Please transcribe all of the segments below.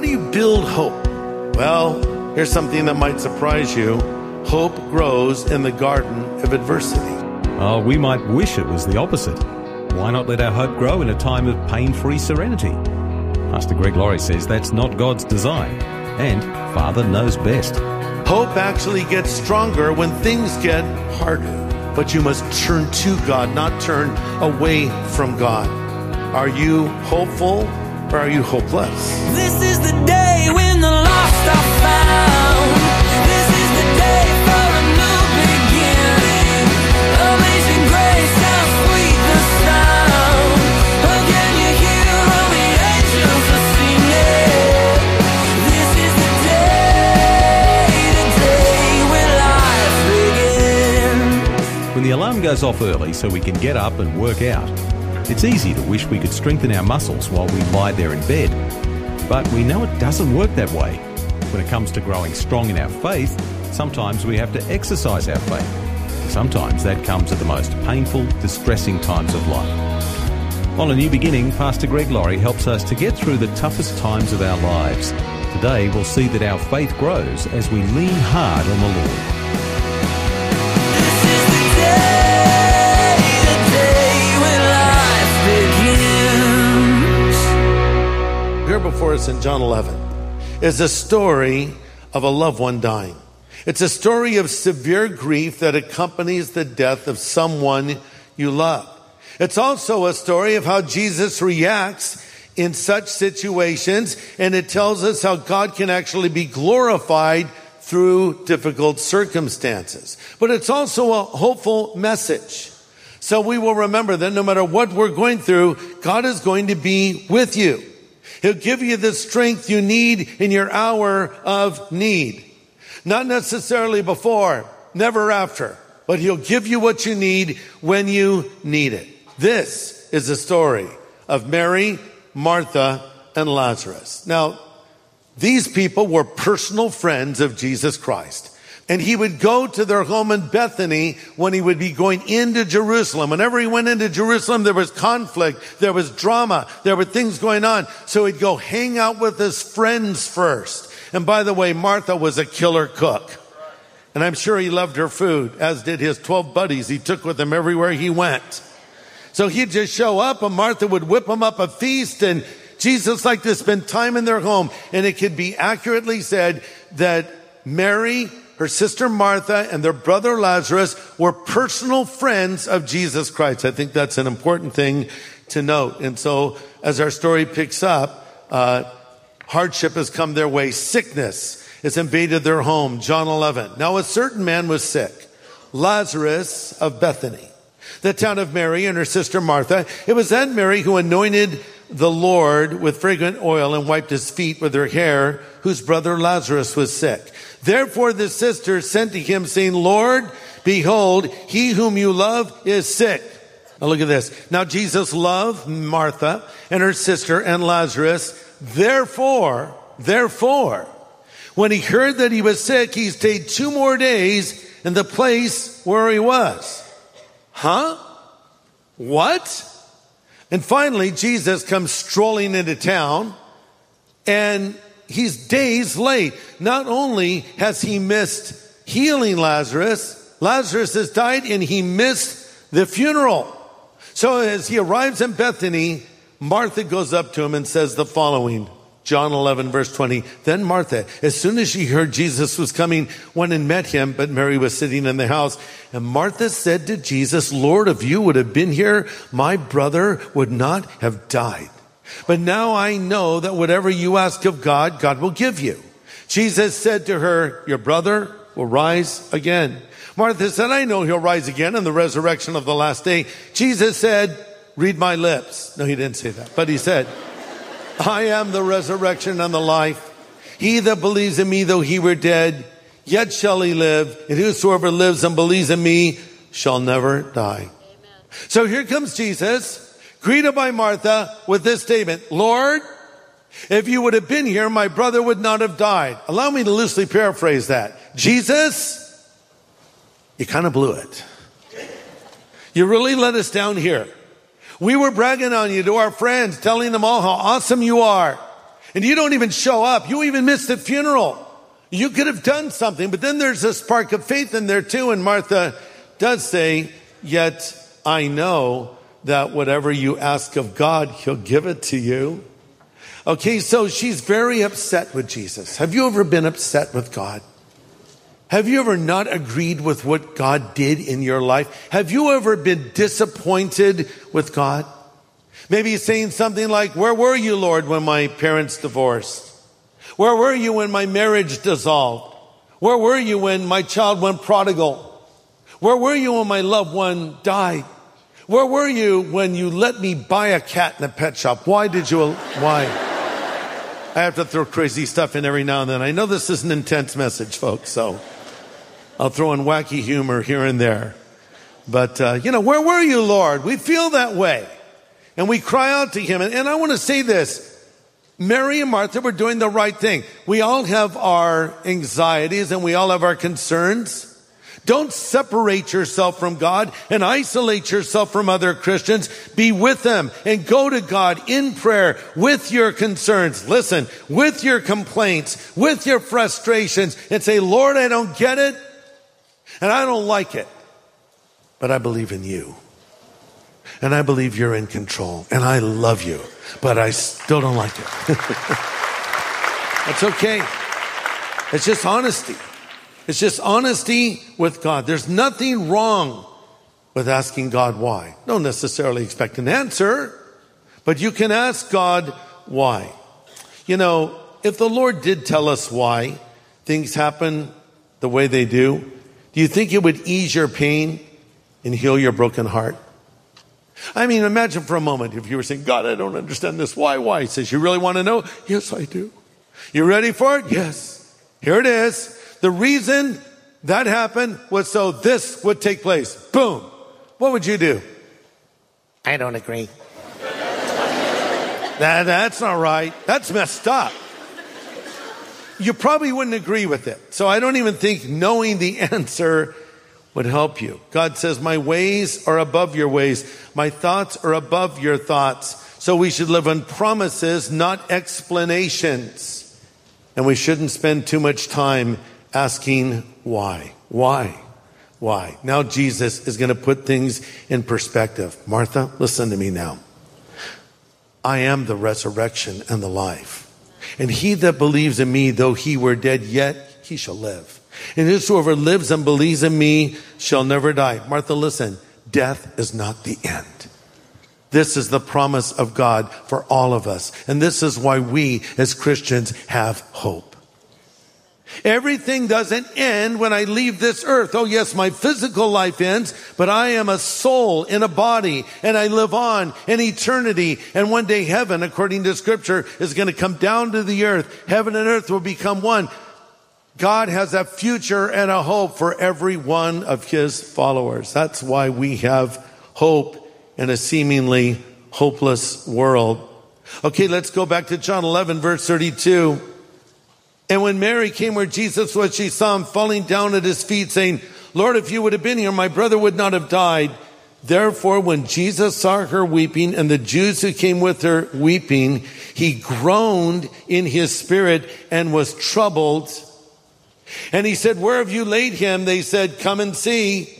How do you build hope? Well, here's something that might surprise you. Hope grows in the garden of adversity. Oh, we might wish it was the opposite. Why not let our hope grow in a time of pain free serenity? Pastor Greg Laurie says that's not God's design, and Father knows best. Hope actually gets stronger when things get harder. But you must turn to God, not turn away from God. Are you hopeful or are you hopeless? This is the day when the lost are found. This is the day for a new beginning. Amazing grace, how sweet the sound. Oh, can you hear all the angels are singing? This is the day, the day when life begins. When the alarm goes off early so we can get up and work out, it's easy to wish we could strengthen our muscles while we lie there in bed. But we know it doesn't work that way. When it comes to growing strong in our faith, sometimes we have to exercise our faith. Sometimes that comes at the most painful, distressing times of life. On A New Beginning, Pastor Greg Laurie helps us to get through the toughest times of our lives. Today, we'll see that our faith grows as we lean hard on the Lord. Here before us in John 11 is a story of a loved one dying. It's a story of severe grief that accompanies the death of someone you love. It's also a story of how Jesus reacts in such situations, and it tells us how God can actually be glorified through difficult circumstances. But it's also a hopeful message. So we will remember that no matter what we're going through, God is going to be with you. He'll give you the strength you need in your hour of need. Not necessarily before, never after, but he'll give you what you need when you need it. This is the story of Mary, Martha, and Lazarus. Now, these people were personal friends of Jesus Christ. And he would go to their home in Bethany when he would be going into Jerusalem. Whenever he went into Jerusalem, there was conflict, there was drama, there were things going on. So he'd go hang out with his friends first. And by the way, Martha was a killer cook. And I'm sure he loved her food, as did his 12 buddies he took with him everywhere he went. So he'd just show up and Martha would whip him up a feast and Jesus liked to spend time in their home. And it could be accurately said that Mary, her sister Martha, and their brother Lazarus were personal friends of Jesus Christ. I think that's an important thing to note. And so as our story picks up, uh, hardship has come their way. Sickness has invaded their home. John 11. Now a certain man was sick. Lazarus of Bethany the town of Mary and her sister Martha. It was then Mary who anointed the Lord with fragrant oil and wiped his feet with her hair, whose brother Lazarus was sick. Therefore the sisters sent to him saying, Lord, behold, he whom you love is sick. Now look at this. Now Jesus loved Martha and her sister and Lazarus. Therefore, therefore, when he heard that he was sick, he stayed two more days in the place where he was. Huh? What? And finally, Jesus comes strolling into town and he's days late. Not only has he missed healing Lazarus, Lazarus has died and he missed the funeral. So as he arrives in Bethany, Martha goes up to him and says the following. John 11 verse 20. Then Martha, as soon as she heard Jesus was coming, went and met him, but Mary was sitting in the house. And Martha said to Jesus, Lord, if you would have been here, my brother would not have died. But now I know that whatever you ask of God, God will give you. Jesus said to her, your brother will rise again. Martha said, I know he'll rise again in the resurrection of the last day. Jesus said, read my lips. No, he didn't say that, but he said, I am the resurrection and the life. He that believes in me, though he were dead, yet shall he live. And whosoever lives and believes in me shall never die. Amen. So here comes Jesus, greeted by Martha with this statement, Lord, if you would have been here, my brother would not have died. Allow me to loosely paraphrase that. Jesus, you kind of blew it. You really let us down here. We were bragging on you to our friends, telling them all how awesome you are. And you don't even show up. You even missed the funeral. You could have done something, but then there's a spark of faith in there too. And Martha does say, yet I know that whatever you ask of God, he'll give it to you. Okay, so she's very upset with Jesus. Have you ever been upset with God? Have you ever not agreed with what God did in your life? Have you ever been disappointed with God? Maybe saying something like, Where were you, Lord, when my parents divorced? Where were you when my marriage dissolved? Where were you when my child went prodigal? Where were you when my loved one died? Where were you when you let me buy a cat in a pet shop? Why did you, why? I have to throw crazy stuff in every now and then. I know this is an intense message, folks, so I'll throw in wacky humor here and there. But, uh, you know, where were you, Lord? We feel that way. And we cry out to Him. And, and I want to say this. Mary and Martha were doing the right thing. We all have our anxieties and we all have our concerns. Don't separate yourself from God and isolate yourself from other Christians. Be with them and go to God in prayer with your concerns. Listen, with your complaints, with your frustrations and say, Lord, I don't get it and I don't like it, but I believe in you. And I believe you're in control and I love you, but I still don't like it. That's okay. It's just honesty. It's just honesty with God. There's nothing wrong with asking God why. Don't necessarily expect an answer, but you can ask God why. You know, if the Lord did tell us why things happen the way they do, do you think it would ease your pain and heal your broken heart? I mean, imagine for a moment if you were saying, God, I don't understand this. Why? Why? He says, You really want to know? Yes, I do. You ready for it? Yes. Here it is. The reason that happened was so this would take place. Boom. What would you do? I don't agree. that, that's not right. That's messed up. You probably wouldn't agree with it. So I don't even think knowing the answer would help you. God says, My ways are above your ways. My thoughts are above your thoughts. So we should live on promises, not explanations. And we shouldn't spend too much time asking why. Why? Why? Now Jesus is going to put things in perspective. Martha, listen to me now. I am the resurrection and the life. And he that believes in me, though he were dead, yet he shall live. And whosoever lives and believes in me shall never die. Martha, listen. Death is not the end. This is the promise of God for all of us. And this is why we as Christians have hope. Everything doesn't end when I leave this earth. Oh yes, my physical life ends, but I am a soul in a body and I live on in eternity. And one day heaven, according to scripture, is going to come down to the earth. Heaven and earth will become one. God has a future and a hope for every one of his followers. That's why we have hope in a seemingly hopeless world. Okay, let's go back to John 11 verse 32. And when Mary came where Jesus was, she saw him falling down at his feet saying, Lord, if you would have been here, my brother would not have died. Therefore, when Jesus saw her weeping and the Jews who came with her weeping, he groaned in his spirit and was troubled. And he said, where have you laid him? They said, come and see.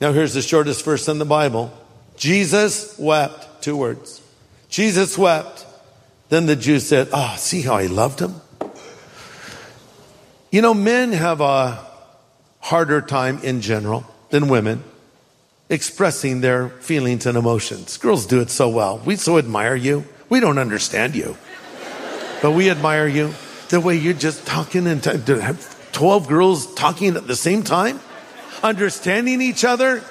Now here's the shortest verse in the Bible. Jesus wept. Two words. Jesus wept. Then the Jews said, oh, see how he loved him? You know, men have a harder time in general than women expressing their feelings and emotions. Girls do it so well. We so admire you. We don't understand you, but we admire you. The way you're just talking and t- have 12 girls talking at the same time, understanding each other.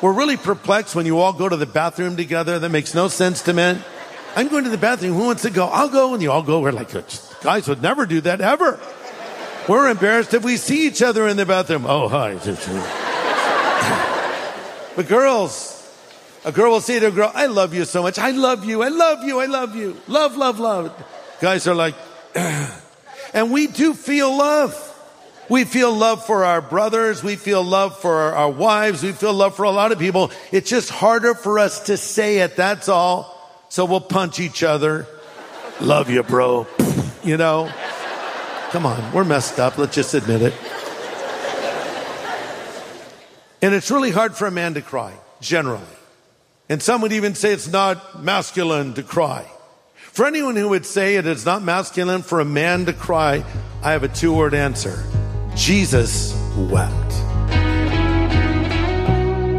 We're really perplexed when you all go to the bathroom together. That makes no sense to men. I'm going to the bathroom. Who wants to go? I'll go. And you all go. We're like, guys would never do that ever. We're embarrassed if we see each other in the bathroom. Oh, hi. but girls, a girl will say to a girl, I love you so much. I love you. I love you. I love you. Love, love, love. Guys are like, and we do feel love. We feel love for our brothers. We feel love for our, our wives. We feel love for a lot of people. It's just harder for us to say it. That's all. So we'll punch each other. Love you, bro. You know? Come on. We're messed up. Let's just admit it. And it's really hard for a man to cry, generally. And some would even say it's not masculine to cry. For anyone who would say it is not masculine for a man to cry, I have a two word answer Jesus wept.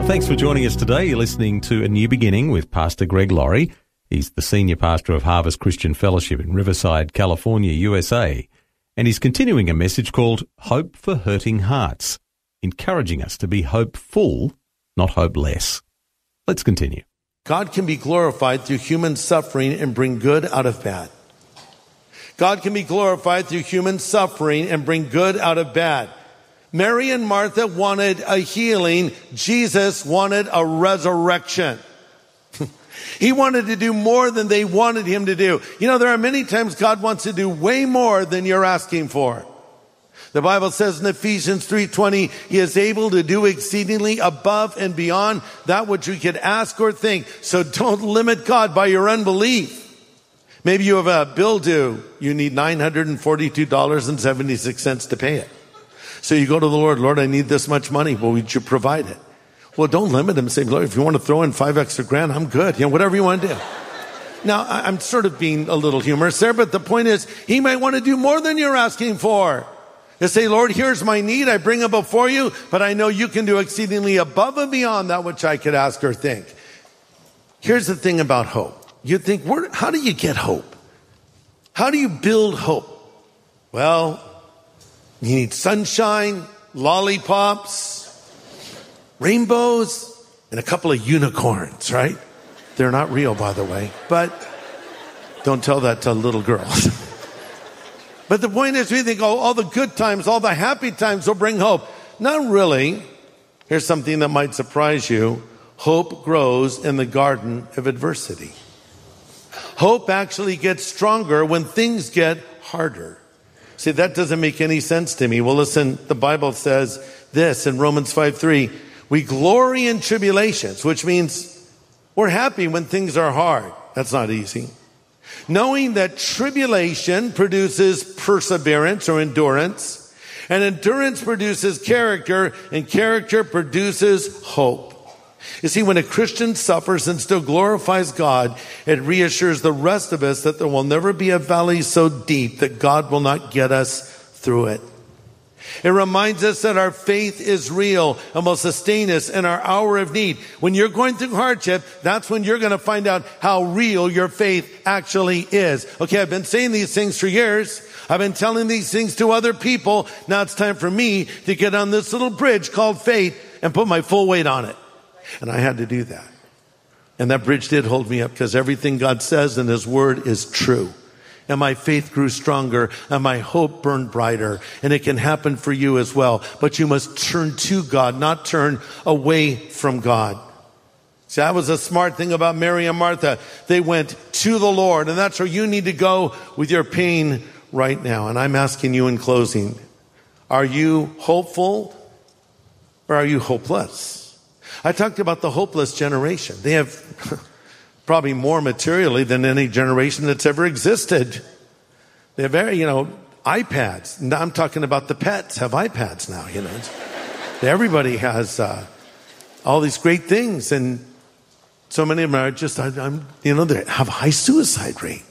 Thanks for joining us today. You're listening to A New Beginning with Pastor Greg Laurie. He's the senior pastor of Harvest Christian Fellowship in Riverside, California, USA. And he's continuing a message called Hope for Hurting Hearts, encouraging us to be hopeful, not hopeless. Let's continue. God can be glorified through human suffering and bring good out of bad. God can be glorified through human suffering and bring good out of bad. Mary and Martha wanted a healing. Jesus wanted a resurrection. He wanted to do more than they wanted him to do. You know, there are many times God wants to do way more than you're asking for. The Bible says in Ephesians 3:20, he is able to do exceedingly above and beyond that which we could ask or think. So don't limit God by your unbelief. Maybe you have a bill due. You need $942.76 to pay it. So you go to the Lord, Lord, I need this much money. Well, would you provide it? Well, don't limit him. Say, Lord, if you want to throw in five extra grand, I'm good. You know, whatever you want to do. Now, I'm sort of being a little humorous there, but the point is, he might want to do more than you're asking for. You say, Lord, here's my need. I bring it before you, but I know you can do exceedingly above and beyond that which I could ask or think. Here's the thing about hope. You think, where, how do you get hope? How do you build hope? Well, you need sunshine, lollipops, rainbows, and a couple of unicorns, right? They're not real, by the way, but don't tell that to little girls. But the point is, we think, oh, all the good times, all the happy times will bring hope. Not really. Here's something that might surprise you. Hope grows in the garden of adversity. Hope actually gets stronger when things get harder. See, that doesn't make any sense to me. Well, listen, the Bible says this in Romans 5 3. We glory in tribulations, which means we're happy when things are hard. That's not easy knowing that tribulation produces perseverance or endurance, and endurance produces character, and character produces hope. You see, when a Christian suffers and still glorifies God, it reassures the rest of us that there will never be a valley so deep that God will not get us through it. It reminds us that our faith is real and will sustain us in our hour of need. When you're going through hardship, that's when you're going to find out how real your faith actually is. Okay, I've been saying these things for years. I've been telling these things to other people. Now it's time for me to get on this little bridge called faith and put my full weight on it. And I had to do that. And that bridge did hold me up because everything God says in His Word is true and my faith grew stronger and my hope burned brighter. And it can happen for you as well. But you must turn to God, not turn away from God. See, that was a smart thing about Mary and Martha. They went to the Lord, and that's where you need to go with your pain right now. And I'm asking you in closing, are you hopeful or are you hopeless? I talked about the hopeless generation. They have probably more materially than any generation that's ever existed. They're very, you know, iPads. Now I'm talking about the pets have iPads now, you know. Everybody has uh, all these great things, and so many of them are just, I, am you know, they have high suicide rate.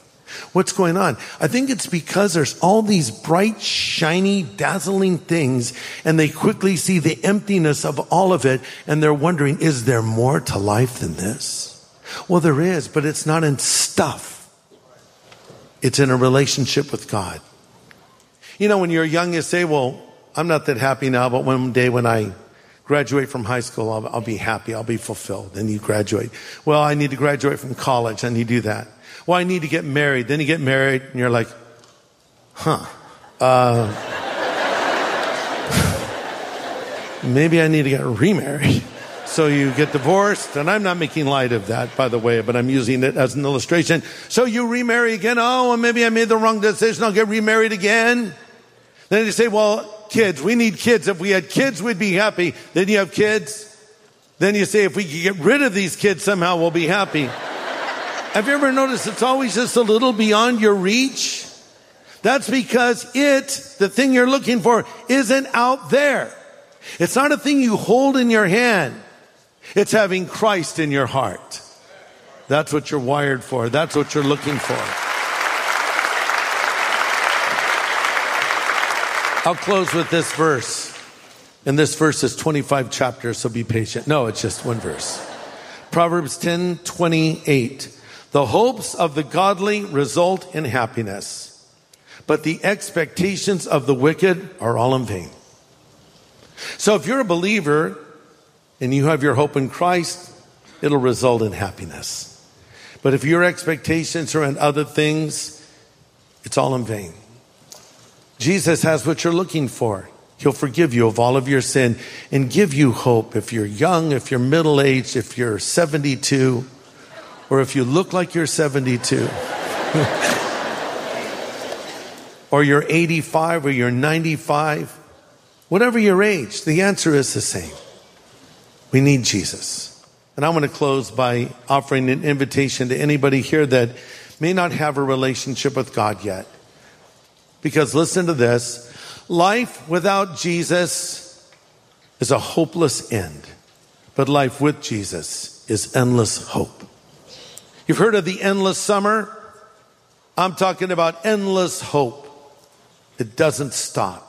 What's going on? I think it's because there's all these bright, shiny, dazzling things, and they quickly see the emptiness of all of it, and they're wondering, is there more to life than this? Well, there is, but it's not in stuff. It's in a relationship with God. You know, when you're young, you say, well, I'm not that happy now, but one day when I graduate from high school, I'll, I'll be happy. I'll be fulfilled. And you graduate. Well, I need to graduate from college and you do that. Well, I need to get married. Then you get married and you're like, huh, uh, maybe I need to get remarried. So you get divorced, and I'm not making light of that, by the way, but I'm using it as an illustration. So you remarry again. Oh, well, maybe I made the wrong decision. I'll get remarried again. Then you say, well, kids, we need kids. If we had kids, we'd be happy. Then you have kids. Then you say, if we could get rid of these kids somehow, we'll be happy. have you ever noticed it's always just a little beyond your reach? That's because it, the thing you're looking for, isn't out there. It's not a thing you hold in your hand. It's having Christ in your heart. That's what you're wired for. That's what you're looking for. I'll close with this verse. And this verse is 25 chapters, so be patient. No, it's just one verse. Proverbs 10 28. The hopes of the godly result in happiness, but the expectations of the wicked are all in vain. So if you're a believer and you have your hope in Christ, it'll result in happiness. But if your expectations are in other things, it's all in vain. Jesus has what you're looking for. He'll forgive you of all of your sin and give you hope if you're young, if you're middle aged, if you're 72, or if you look like you're 72, or you're 85 or you're 95, whatever your age, the answer is the same. We need Jesus. And I want to close by offering an invitation to anybody here that may not have a relationship with God yet. Because listen to this life without Jesus is a hopeless end, but life with Jesus is endless hope. You've heard of the endless summer? I'm talking about endless hope. It doesn't stop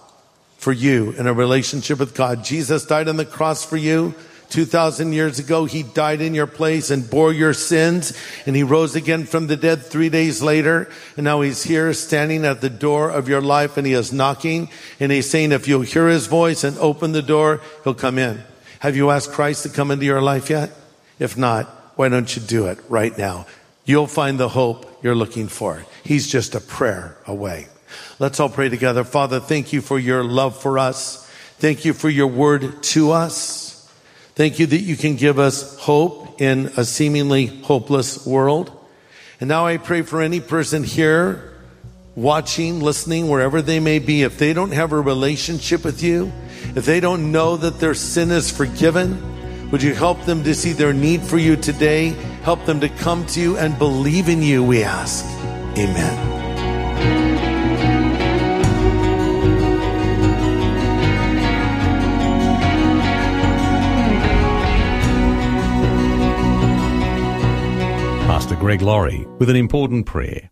for you in a relationship with God. Jesus died on the cross for you 2,000 years ago, he died in your place and bore your sins, and he rose again from the dead three days later. And now he's here standing at the door of your life and he is knocking and he's saying, if you'll hear his voice and open the door, he'll come in. Have you asked Christ to come into your life yet? If not, why don't you do it right now? You'll find the hope you're looking for. He's just a prayer away. Let's all pray together. Father, thank you for your love for us. Thank you for your word to us. Thank you that you can give us hope in a seemingly hopeless world. And now I pray for any person here watching, listening, wherever they may be, if they don't have a relationship with you, if they don't know that their sin is forgiven, would you help them to see their need for you today? Help them to come to you and believe in you, we ask. Amen. Greg Laurie with an important prayer.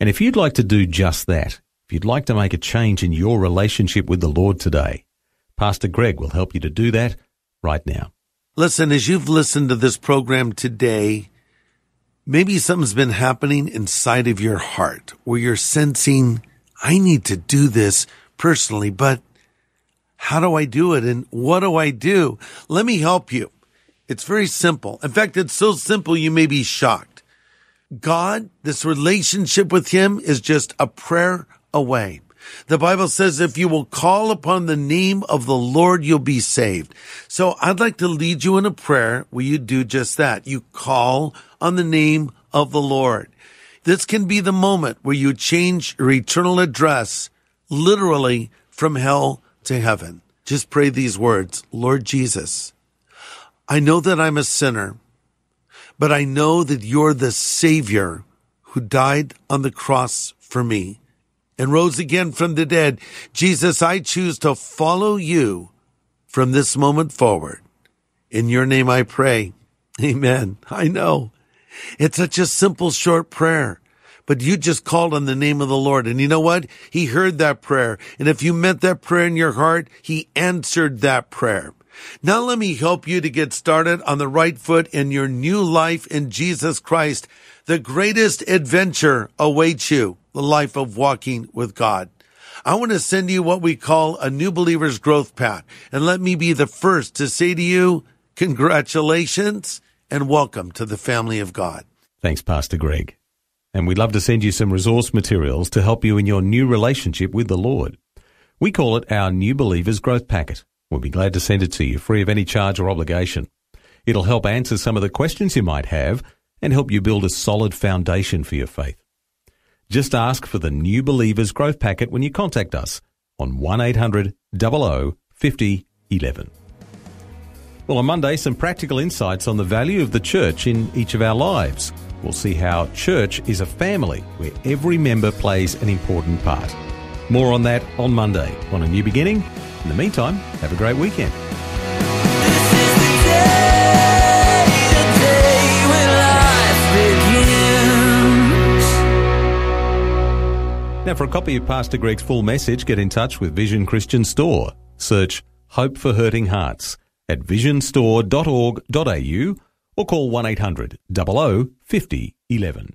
And if you'd like to do just that, if you'd like to make a change in your relationship with the Lord today, Pastor Greg will help you to do that right now. Listen, as you've listened to this program today, maybe something's been happening inside of your heart where you're sensing, I need to do this personally, but how do I do it? And what do I do? Let me help you. It's very simple. In fact, it's so simple you may be shocked. God, this relationship with Him is just a prayer away. The Bible says if you will call upon the name of the Lord, you'll be saved. So I'd like to lead you in a prayer where you do just that. You call on the name of the Lord. This can be the moment where you change your eternal address literally from hell to heaven. Just pray these words, Lord Jesus, I know that I'm a sinner, but I know that you're the Savior who died on the cross for me and rose again from the dead. Jesus, I choose to follow you from this moment forward. In your name I pray. Amen. I know. It's such a simple, short prayer. But you just called on the name of the Lord. And you know what? He heard that prayer. And if you meant that prayer in your heart, He answered that prayer. Now let me help you to get started on the right foot in your new life in Jesus Christ. The greatest adventure awaits you, the life of walking with God. I want to send you what we call a new believer's growth path. And let me be the first to say to you, congratulations and welcome to the family of God. Thanks, Pastor Greg. and we'd love to send you some resource materials to help you in your new relationship with the Lord. We call it our New Believers Growth Packet. We'll be glad to send it to you free of any charge or obligation. It'll help answer some of the questions you might have and help you build a solid foundation for your faith. Just ask for the New Believers Growth Packet when you contact us on 1800 00 50 11. Well, on Monday, some practical insights on the value of the church in each of our lives. We'll see how church is a family where every member plays an important part. More on that on Monday on A New Beginning. In the meantime, have a great weekend. Now, for a copy of Pastor Greg's full message, get in touch with Vision Christian Store. Search Hope for Hurting Hearts at visionstore.org.au or call 1800 00 50 11.